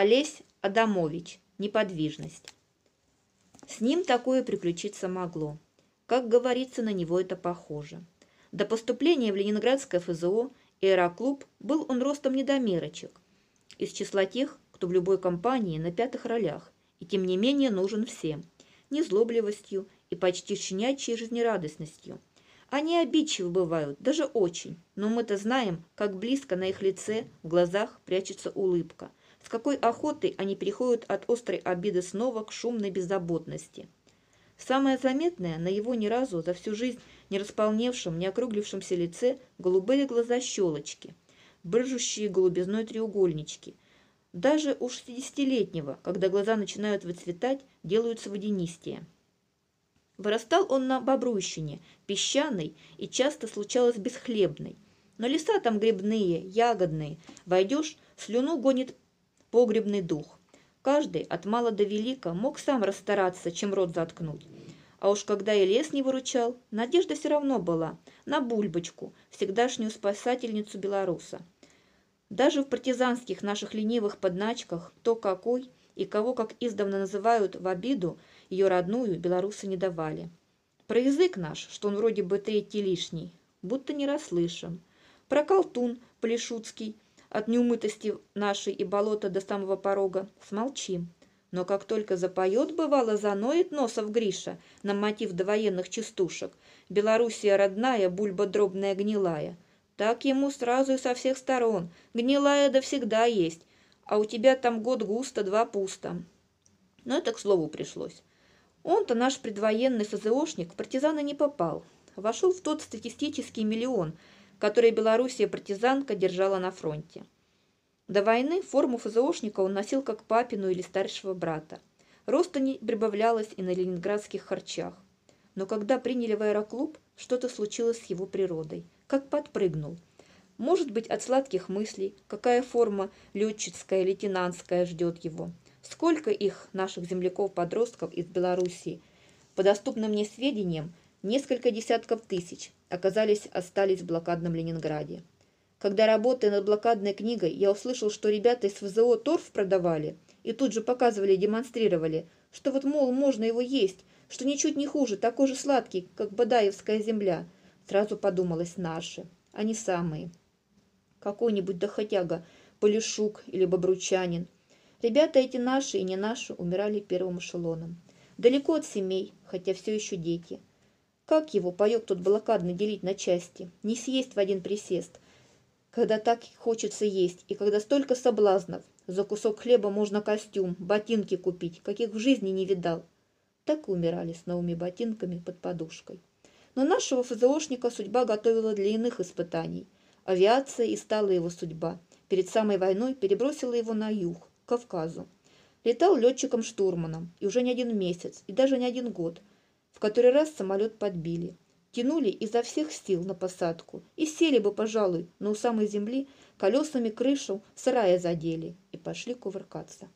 Олесь Адамович. Неподвижность. С ним такое приключиться могло. Как говорится, на него это похоже. До поступления в Ленинградское ФЗО и аэроклуб был он ростом недомерочек. Из числа тех, кто в любой компании на пятых ролях, и тем не менее нужен всем. Незлобливостью и почти щенячьей жизнерадостностью. Они обидчивы бывают, даже очень, но мы-то знаем, как близко на их лице, в глазах прячется улыбка, с какой охотой они переходят от острой обиды снова к шумной беззаботности. Самое заметное на его ни разу за всю жизнь не располневшем, не округлившемся лице голубые глаза щелочки, брыжущие голубизной треугольнички. Даже у шестидесятилетнего, когда глаза начинают выцветать, делаются водянистее. Вырастал он на Бобруйщине, песчаной и часто случалось бесхлебной. Но леса там грибные, ягодные. Войдешь, слюну гонит погребный дух. Каждый, от мала до велика, мог сам расстараться, чем рот заткнуть. А уж когда и лес не выручал, надежда все равно была на Бульбочку, всегдашнюю спасательницу белоруса. Даже в партизанских наших ленивых подначках то какой и кого, как издавна называют, в обиду, ее родную белорусы не давали. Про язык наш, что он вроде бы третий лишний, будто не расслышим. Про колтун Полишутский, от неумытости нашей и болота до самого порога, смолчим. Но как только запоет, бывало, заноет носов Гриша на мотив довоенных частушек. Белоруссия родная, бульба дробная гнилая. Так ему сразу и со всех сторон. Гнилая да всегда есть. А у тебя там год густо, два пусто. Но это к слову пришлось. Он-то, наш предвоенный ФЗОшник, в партизаны не попал. Вошел в тот статистический миллион, который Белоруссия партизанка держала на фронте. До войны форму ФЗОшника он носил как папину или старшего брата. Роста не прибавлялось и на ленинградских харчах. Но когда приняли в аэроклуб, что-то случилось с его природой. Как подпрыгнул. Может быть, от сладких мыслей, какая форма летчицкая, лейтенантская ждет его – Сколько их, наших земляков-подростков из Белоруссии, по доступным мне сведениям, несколько десятков тысяч, оказались, остались в блокадном Ленинграде. Когда работая над блокадной книгой, я услышал, что ребята из ФЗО торф продавали и тут же показывали и демонстрировали, что вот, мол, можно его есть, что ничуть не хуже, такой же сладкий, как Бадаевская земля. Сразу подумалось наши, они самые. Какой-нибудь доходяга, Полишук или Бобручанин – Ребята эти наши и не наши умирали первым эшелоном. Далеко от семей, хотя все еще дети. Как его паек тут блокадно делить на части, не съесть в один присест, когда так хочется есть, и когда столько соблазнов. За кусок хлеба можно костюм, ботинки купить, каких в жизни не видал. Так и умирали с новыми ботинками под подушкой. Но нашего ФЗОшника судьба готовила для иных испытаний. Авиация и стала его судьба. Перед самой войной перебросила его на юг, Кавказу. Летал летчиком-штурманом, и уже не один месяц, и даже не один год. В который раз самолет подбили. Тянули изо всех сил на посадку, и сели бы, пожалуй, но у самой земли колесами крышу сарая задели и пошли кувыркаться.